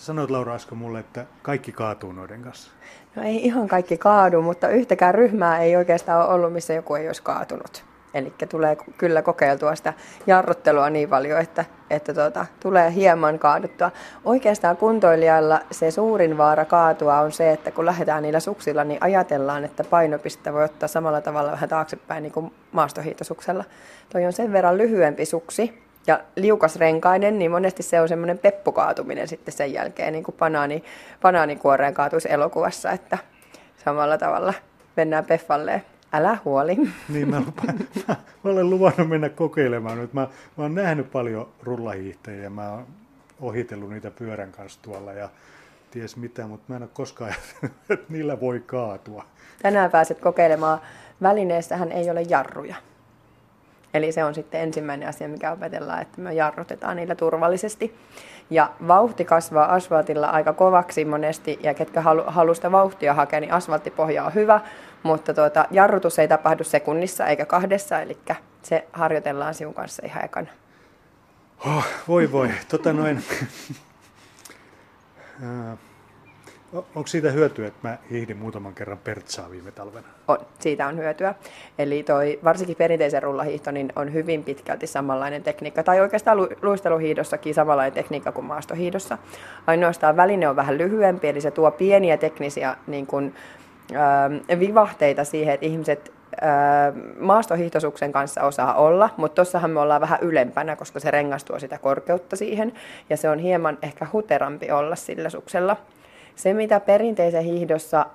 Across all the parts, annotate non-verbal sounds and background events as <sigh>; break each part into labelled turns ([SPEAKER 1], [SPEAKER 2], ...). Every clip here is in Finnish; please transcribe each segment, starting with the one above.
[SPEAKER 1] Sanoit Laura äsken mulle, että kaikki kaatuu noiden kanssa.
[SPEAKER 2] No ei ihan kaikki kaadu, mutta yhtäkään ryhmää ei oikeastaan ole ollut, missä joku ei olisi kaatunut. Eli tulee kyllä kokeiltua sitä jarruttelua niin paljon, että, että tuota, tulee hieman kaaduttua. Oikeastaan kuntoilijalla se suurin vaara kaatua on se, että kun lähdetään niillä suksilla, niin ajatellaan, että painopistettä voi ottaa samalla tavalla vähän taaksepäin niin kuin maastohiitosuksella. Toi on sen verran lyhyempi suksi, ja liukasrenkainen, niin monesti se on semmoinen peppukaatuminen sitten sen jälkeen, niin kuin banaani, banaanikuoreen kaatuisi elokuvassa, että samalla tavalla mennään peffalle. Älä huoli. <laughs>
[SPEAKER 1] Niin, mä, lupaan, mä, mä olen luvannut mennä kokeilemaan nyt. Mä, mä oon nähnyt paljon rullahiihtäjiä ja mä oon ohitellut niitä pyörän kanssa tuolla ja ties mitä, mutta mä en ole koskaan <laughs> että niillä voi kaatua.
[SPEAKER 2] Tänään pääset kokeilemaan. Välineessähän ei ole jarruja. Eli se on sitten ensimmäinen asia, mikä opetellaan, että me jarrutetaan niillä turvallisesti. Ja vauhti kasvaa asfaltilla aika kovaksi monesti, ja ketkä halu, haluaa sitä vauhtia hakea, niin asfalttipohja on hyvä, mutta tuota, jarrutus ei tapahdu sekunnissa eikä kahdessa, eli se harjoitellaan sinun kanssa ihan ekana.
[SPEAKER 1] Oh, voi voi, tota noin. <laughs> Onko siitä hyötyä, että mä hiihdin muutaman kerran pertsaa viime talvena?
[SPEAKER 2] On, siitä on hyötyä. Eli toi, varsinkin perinteisen rullahiihto niin on hyvin pitkälti samanlainen tekniikka, tai oikeastaan lu- luisteluhiidossakin samanlainen tekniikka kuin maastohiidossa. Ainoastaan väline on vähän lyhyempi, eli se tuo pieniä teknisiä niin kun, äh, vivahteita siihen, että ihmiset maastohiihtosuksen kanssa osaa olla, mutta tuossahan me ollaan vähän ylempänä, koska se rengas tuo sitä korkeutta siihen, ja se on hieman ehkä huterampi olla sillä suksella. Se, mitä perinteisen hiihdossa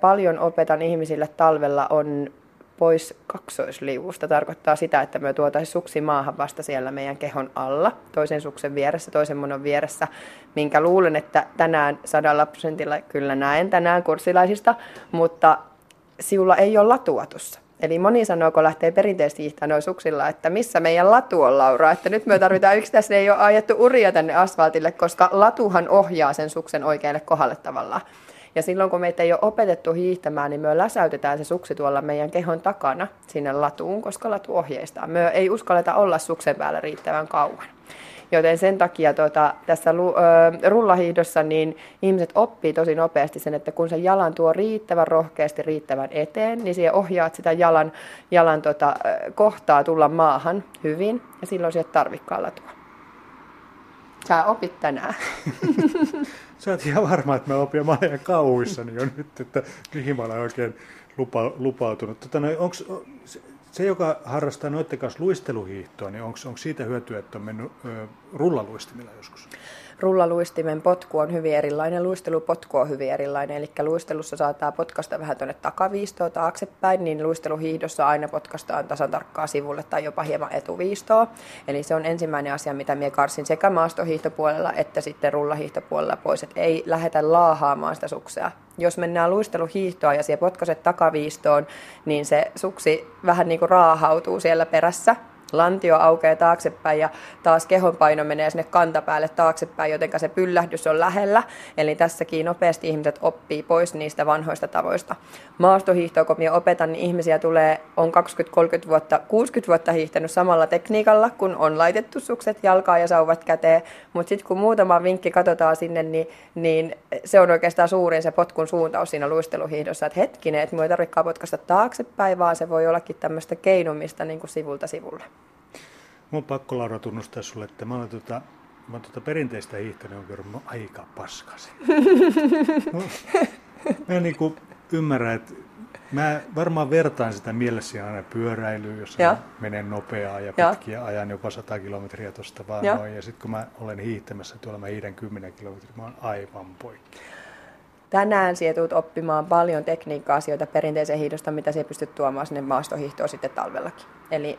[SPEAKER 2] paljon opetan ihmisille talvella, on pois kaksoisliuusta. Tarkoittaa sitä, että me tuotaisiin suksi maahan vasta siellä meidän kehon alla, toisen suksen vieressä, toisen monon vieressä, minkä luulen, että tänään sadalla prosentilla kyllä näen tänään kurssilaisista, mutta siulla ei ole latua tuossa. Eli moni sanoo, kun lähtee perinteisesti hiihtämään suksilla, että missä meidän latu on, Laura, että nyt me tarvitaan yksi tässä, ei ole ajettu uria tänne asfaltille, koska latuhan ohjaa sen suksen oikealle kohdalle tavallaan. Ja silloin kun meitä ei ole opetettu hiihtämään, niin me läsäytetään se suksi tuolla meidän kehon takana sinne latuun, koska latu ohjeistaa. Me ei uskalleta olla suksen päällä riittävän kauan. Joten sen takia tuota, tässä ö, rullahiihdossa niin ihmiset oppii tosi nopeasti sen, että kun se jalan tuo riittävän rohkeasti riittävän eteen, niin siihen ohjaat sitä jalan, jalan tota, kohtaa tulla maahan hyvin ja silloin sieltä tarvikkaan latua. Sä opit tänään. <laughs>
[SPEAKER 1] Sä oot ihan varma, että mä opin. Mä olen kauhuissani jo nyt, että mihin mä olen oikein lupa, lupautunut. Tota, no, onks, se, joka harrastaa noiden kanssa luisteluhiihtoa, niin onko siitä hyötyä, että on mennyt ö, rullaluistimilla joskus?
[SPEAKER 2] Rullaluistimen potku on hyvin erilainen, luistelupotku on hyvin erilainen, eli luistelussa saattaa potkasta vähän tuonne takaviistoa taaksepäin, niin luisteluhiihdossa aina potkastaan tasan tarkkaa sivulle tai jopa hieman etuviistoa. Eli se on ensimmäinen asia, mitä minä karsin sekä maastohiihtopuolella että sitten rullahiihtopuolella pois, että ei lähetä laahaamaan sitä suksea. Jos mennään luisteluhiihtoa ja siellä potkaset takaviistoon, niin se suksi vähän niin kuin raahautuu siellä perässä, lantio aukeaa taaksepäin ja taas kehonpaino menee sinne kantapäälle taaksepäin, joten se pyllähdys on lähellä. Eli tässäkin nopeasti ihmiset oppii pois niistä vanhoista tavoista. Maastohiihtoa, kun minä opetan, niin ihmisiä tulee, on 20-30 vuotta, 60 vuotta hiihtänyt samalla tekniikalla, kun on laitettu sukset jalkaa ja sauvat käteen. Mutta sitten kun muutama vinkki katsotaan sinne, niin, niin se on oikeastaan suurin se potkun suuntaus siinä luisteluhiihdossa, että hetkinen, että minua ei tarvitse potkasta taaksepäin, vaan se voi ollakin tämmöistä keinumista niin kuin sivulta sivulle.
[SPEAKER 1] Mun on pakko Laura tunnustaa sulle, että mä olen tuota, mä olen tuota perinteistä hiihtänyt on kerran aika paskasi. mä, <laughs> mä en niin kuin ymmärrä, että mä varmaan vertaan sitä mielessäni aina pyöräilyyn, jos menee nopeaa ja pitkiä ja. ajan jopa 100 kilometriä tuosta vaan ja. noin. Ja sitten kun mä olen hiihtämässä tuolla, mä hiihdän 10 kilometriä, mä oon aivan poikki.
[SPEAKER 2] Tänään sinä tulet oppimaan paljon tekniikka-asioita perinteisen hiihdosta, mitä sinä pystyt tuomaan sinne maastohiihtoon sitten talvellakin. Eli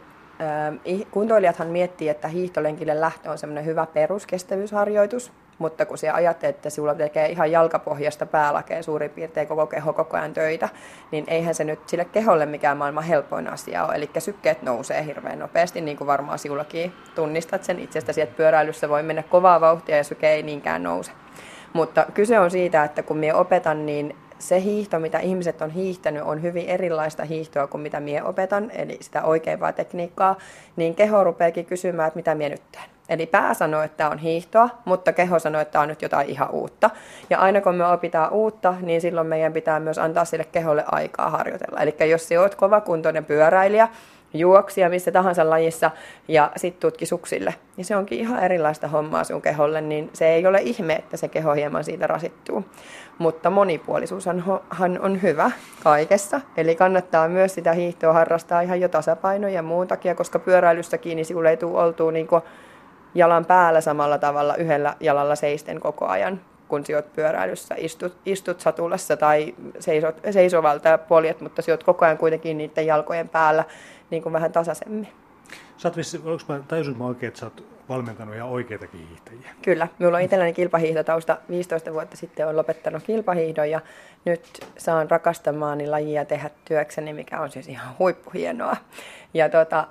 [SPEAKER 2] kuntoilijathan miettii, että hiihtolenkille lähtö on semmoinen hyvä peruskestävyysharjoitus, mutta kun se ajattelee, että sinulla tekee ihan jalkapohjasta päälakeen suurin piirtein koko keho koko ajan töitä, niin eihän se nyt sille keholle mikään maailman helpoin asia ole. Eli sykkeet nousee hirveän nopeasti, niin kuin varmaan sinullakin tunnistat sen itsestäsi, että pyöräilyssä voi mennä kovaa vauhtia ja syke ei niinkään nouse. Mutta kyse on siitä, että kun minä opetan, niin se hiihto, mitä ihmiset on hiihtänyt, on hyvin erilaista hiihtoa kuin mitä minä opetan, eli sitä oikeaa tekniikkaa, niin keho rupeakin kysymään, että mitä minä nyt teen. Eli pää sanoo, että tämä on hiihtoa, mutta keho sanoo, että tämä on nyt jotain ihan uutta. Ja aina kun me opitaan uutta, niin silloin meidän pitää myös antaa sille keholle aikaa harjoitella. Eli jos sä oot kovakuntoinen pyöräilijä, juoksija missä tahansa lajissa ja sitten tutki suksille. Ja se onkin ihan erilaista hommaa sun keholle, niin se ei ole ihme, että se keho hieman siitä rasittuu. Mutta monipuolisuushan on hyvä kaikessa, eli kannattaa myös sitä hiihtoa harrastaa ihan jo tasapaino ja muun takia, koska pyöräilyssäkin niin sinulle ei tule oltua niin jalan päällä samalla tavalla yhdellä jalalla seisten koko ajan kun sinä pyöräilyssä, istut, istut satulassa tai seisot, seisovalta ja poljet, mutta sinä koko ajan kuitenkin niiden jalkojen päällä niin kuin vähän tasaisemmin.
[SPEAKER 1] Sä oot vissi, onko mä, mä oikein, että sä oot valmentanut ihan oikeitakin hiihtäjiä?
[SPEAKER 2] Kyllä, minulla on itselläni kilpahiihtotausta. 15 vuotta sitten olen lopettanut kilpahiihdon ja nyt saan rakastamaani lajia tehdä työkseni, mikä on siis ihan huippuhienoa. Ja tuota,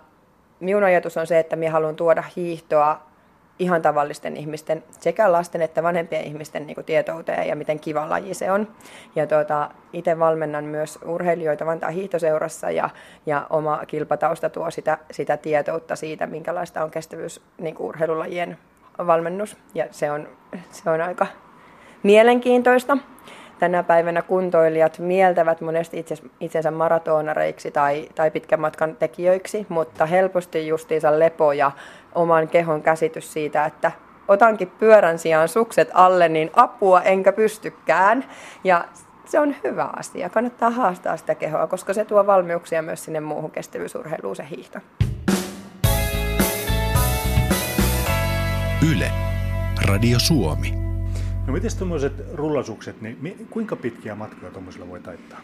[SPEAKER 2] minun ajatus on se, että minä haluan tuoda hiihtoa ihan tavallisten ihmisten, sekä lasten että vanhempien ihmisten niin kuin tietouteen ja miten kiva laji se on. Ja tuota, itse valmennan myös urheilijoita Vantaa hiihtoseurassa ja, ja oma kilpatausta tuo sitä, sitä tietoutta siitä, minkälaista on kestävyys niin kuin urheilulajien valmennus. Ja se on, se on aika mielenkiintoista tänä päivänä kuntoilijat mieltävät monesti itse, itsensä maratonareiksi tai, tai pitkän matkan tekijöiksi, mutta helposti justiinsa lepo ja oman kehon käsitys siitä, että otankin pyörän sijaan sukset alle, niin apua enkä pystykään. Ja se on hyvä asia. Kannattaa haastaa sitä kehoa, koska se tuo valmiuksia myös sinne muuhun kestävyysurheiluun se hiihto.
[SPEAKER 1] Yle. Radio Suomi. No miten tuommoiset rullasukset, niin kuinka pitkiä matkoja tuommoisilla voi taittaa?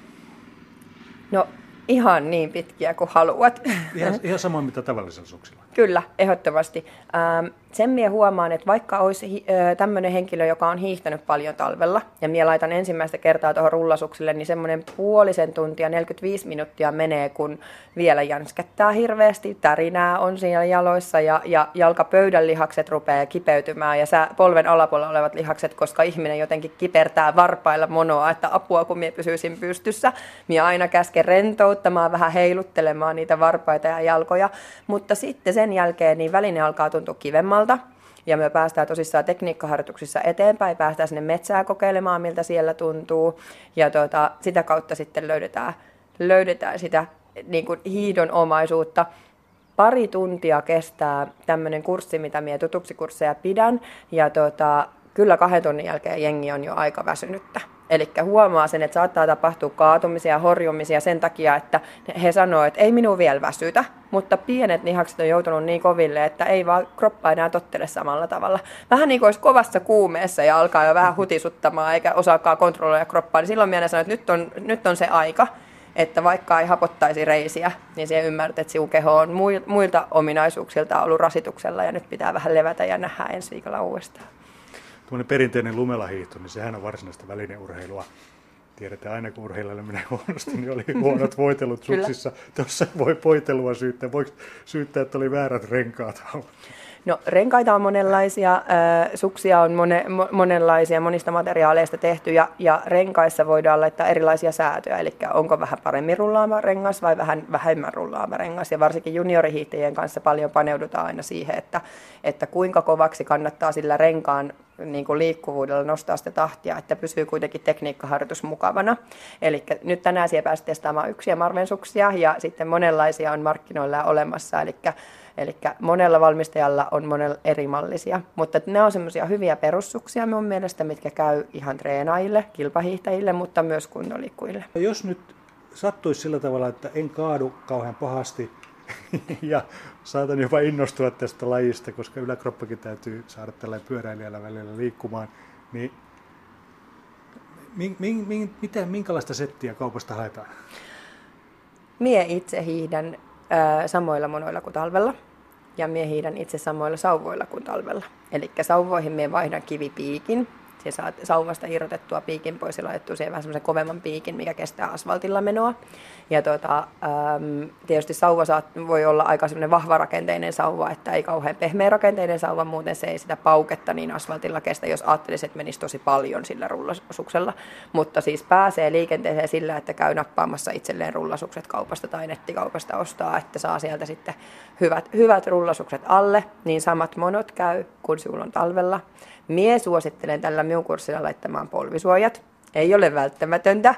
[SPEAKER 2] No ihan niin pitkiä kuin haluat.
[SPEAKER 1] Ihan, ihan samoin mitä tavallisella suksilla.
[SPEAKER 2] Kyllä, ehdottomasti. Ähm, sen minä huomaan, että vaikka olisi äh, tämmöinen henkilö, joka on hiihtänyt paljon talvella, ja minä laitan ensimmäistä kertaa tuohon rullasuksille, niin semmoinen puolisen tuntia, 45 minuuttia menee, kun vielä jänskättää hirveästi, tärinää on siinä jaloissa, ja, ja jalkapöydän lihakset rupeaa kipeytymään, ja sä, polven alapuolella olevat lihakset, koska ihminen jotenkin kipertää varpailla monoa, että apua, kun minä pysyisin pystyssä. Minä aina käsken rentouttamaan, vähän heiluttelemaan niitä varpaita ja jalkoja, mutta sitten sen jälkeen niin väline alkaa tuntua kivemmalta. Ja me päästään tosissaan tekniikkaharjoituksissa eteenpäin, päästään sinne metsää kokeilemaan, miltä siellä tuntuu. Ja tuota, sitä kautta sitten löydetään, löydetään sitä niin kuin hiidon omaisuutta. Pari tuntia kestää tämmöinen kurssi, mitä minä tutuksi kursseja pidän. Ja tuota, kyllä kahden tunnin jälkeen jengi on jo aika väsynyttä. Eli huomaa sen, että saattaa tapahtua kaatumisia ja horjumisia sen takia, että he sanoo, että ei minun vielä väsytä, mutta pienet lihakset on joutunut niin koville, että ei vaan kroppa enää tottele samalla tavalla. Vähän niin kuin olisi kovassa kuumeessa ja alkaa jo vähän hutisuttamaan eikä osaakaan kontrolloida kroppaa, niin silloin minä sanon, että nyt on, nyt on se aika, että vaikka ei hapottaisi reisiä, niin se ymmärrät, että sinun keho on muilta ominaisuuksilta ollut rasituksella ja nyt pitää vähän levätä ja nähdä ensi viikolla uudestaan
[SPEAKER 1] tuommoinen perinteinen lumelahiihto, niin sehän on varsinaista välineurheilua. Tiedetään aina, kun urheilijalle menee huonosti, niin oli <laughs> huonot voitelut suksissa. Tuossa voi poitelua syyttää. Voiko syyttää, että oli väärät renkaat
[SPEAKER 2] No renkaita on monenlaisia, suksia on mone, monenlaisia, monista materiaaleista tehty ja, ja renkaissa voidaan laittaa erilaisia säätöjä, eli onko vähän paremmin rullaava rengas vai vähän vähemmän rullaava rengas. Ja varsinkin juniorihiihtäjien kanssa paljon paneudutaan aina siihen, että, että kuinka kovaksi kannattaa sillä renkaan niin kuin liikkuvuudella nostaa sitä tahtia, että pysyy kuitenkin tekniikkaharjoitus mukavana. Eli nyt tänään siellä pääsi testaamaan yksiä marvensuksia ja sitten monenlaisia on markkinoilla olemassa, eli Eli monella valmistajalla on monella eri mallisia, mutta ne on semmoisia hyviä perussuksia mun mielestä, mitkä käy ihan treenaajille, kilpahiihtäjille, mutta myös kunnoliikkujille.
[SPEAKER 1] Jos nyt sattuisi sillä tavalla, että en kaadu kauhean pahasti <laughs> ja saatan jopa innostua tästä lajista, koska yläkroppakin täytyy saada tällä pyöräilijällä välillä liikkumaan, niin min, min, min, mitä, minkälaista settiä kaupasta haetaan?
[SPEAKER 2] Mie itse hiihdän samoilla monoilla kuin talvella ja mie hiihdän itse samoilla sauvoilla kuin talvella. Eli sauvoihin mie vaihdan kivipiikin Siihen saat sauvasta irrotettua piikin pois ja laitettua siihen vähän semmoisen kovemman piikin, mikä kestää asfaltilla menoa. Ja tota, äm, tietysti sauva saat, voi olla aika semmoinen vahvarakenteinen sauva, että ei kauhean pehmeä rakenteinen sauva, muuten se ei sitä pauketta niin asfaltilla kestä, jos ajattelisi, että menisi tosi paljon sillä rullasuksella. Mutta siis pääsee liikenteeseen sillä, että käy nappaamassa itselleen rullasukset kaupasta tai nettikaupasta ostaa, että saa sieltä sitten hyvät, hyvät rullasukset alle, niin samat monot käy kuin sinulla on talvella. Mie suosittelen tällä minun kurssilla laittamaan polvisuojat. Ei ole välttämätöntä.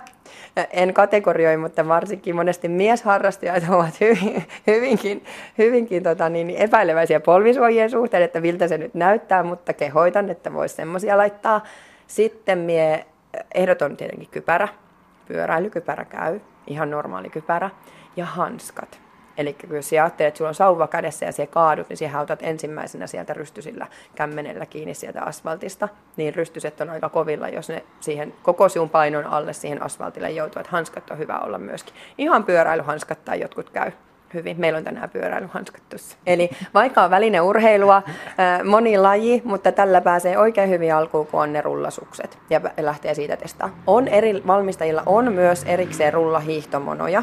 [SPEAKER 2] En kategorioi, mutta varsinkin monesti miesharrastajat ovat <laughs> hyvin, hyvinkin, hyvinkin tota, niin, epäileväisiä polvisuojien suhteen, että miltä se nyt näyttää, mutta kehoitan, että voisi semmoisia laittaa. Sitten mie ehdoton tietenkin kypärä. Pyöräilykypärä käy, ihan normaali kypärä. Ja hanskat. Eli kun sinä ajattelet, että sulla on sauva kädessä ja siellä kaadut, niin sinä otat ensimmäisenä sieltä rystysillä kämmenellä kiinni sieltä asfaltista. Niin rystyset on aika kovilla, jos ne siihen koko sinun painon alle siihen asfaltille joutuu. hanskat on hyvä olla myöskin. Ihan pyöräilyhanskat tai jotkut käy hyvin. Meillä on tänään pyöräilyhanskat tuossa. Eli vaikka on välineurheilua, moni laji, mutta tällä pääsee oikein hyvin alkuun, kun on ne rullasukset ja lähtee siitä testaa. On eri valmistajilla on myös erikseen rullahiihtomonoja,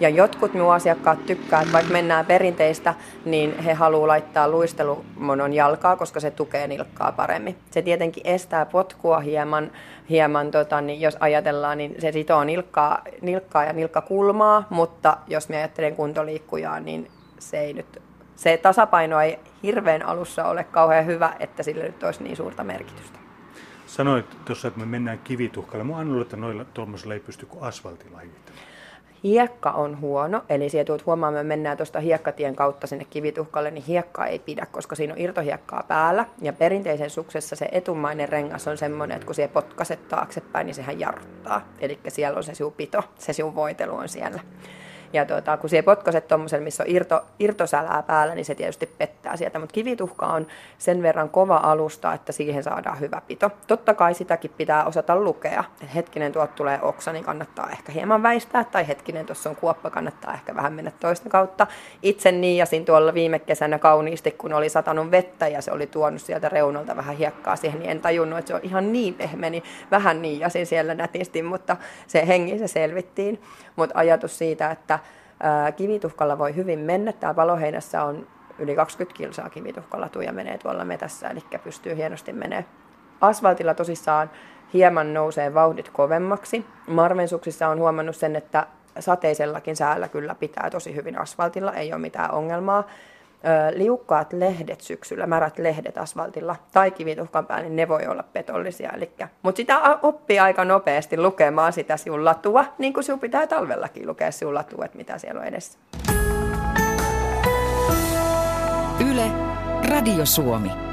[SPEAKER 2] ja jotkut minun asiakkaat tykkää, että vaikka mennään perinteistä, niin he haluavat laittaa luistelumonon jalkaa, koska se tukee nilkkaa paremmin. Se tietenkin estää potkua hieman, hieman tota, niin jos ajatellaan, niin se sitoo nilkkaa, nilkkaa ja nilkkakulmaa, mutta jos me ajattelen kuntoliikkujaa, niin se ei nyt se tasapaino ei hirveän alussa ole kauhean hyvä, että sillä nyt olisi niin suurta merkitystä.
[SPEAKER 1] Sanoit tuossa, että me mennään kivituhkalle. Mä aina että noilla tuommoisilla ei pysty kuin asfaltilla hiihtämään.
[SPEAKER 2] Hiekka on huono, eli sieltä tulet huomaamaan, me mennään tuosta hiekkatien kautta sinne kivituhkalle, niin hiekka ei pidä, koska siinä on irtohiekkaa päällä. Ja perinteisen suksessa se etumainen rengas on semmoinen, että kun se potkaset taaksepäin, niin sehän jarruttaa. Eli siellä on se sinun pito, se sinun voitelu on siellä. Ja tuota, kun siellä potkaset tuommoisen, missä on irto, irtosälää päällä, niin se tietysti pettää sieltä. Mutta kivituhka on sen verran kova alusta, että siihen saadaan hyvä pito. Totta kai sitäkin pitää osata lukea. Et hetkinen, tuot tulee oksa, niin kannattaa ehkä hieman väistää. Tai hetkinen, tuossa on kuoppa, kannattaa ehkä vähän mennä toista kautta. Itse niijasin tuolla viime kesänä kauniisti, kun oli satanut vettä ja se oli tuonut sieltä reunalta vähän hiekkaa siihen, niin en tajunnut, että se on ihan niin pehmeä, niin vähän niijasin siellä nätisti, mutta se hengissä selvittiin. Mutta ajatus siitä, että kivituhkalla voi hyvin mennä. Täällä Paloheinässä on yli 20 kilsaa kivituhkalatuja menee tuolla metässä, eli pystyy hienosti menee. Asfaltilla tosissaan hieman nousee vauhdit kovemmaksi. Marvensuksissa on huomannut sen, että sateisellakin säällä kyllä pitää tosi hyvin asfaltilla, ei ole mitään ongelmaa liukkaat lehdet syksyllä, märät lehdet asfaltilla tai kivituhkan päällä, niin ne voi olla petollisia. Mutta sitä oppii aika nopeasti lukemaan sitä sinun latua, niin kuin sinun pitää talvellakin lukea sinun latua, että mitä siellä on edessä.
[SPEAKER 3] Yle, Radio Suomi.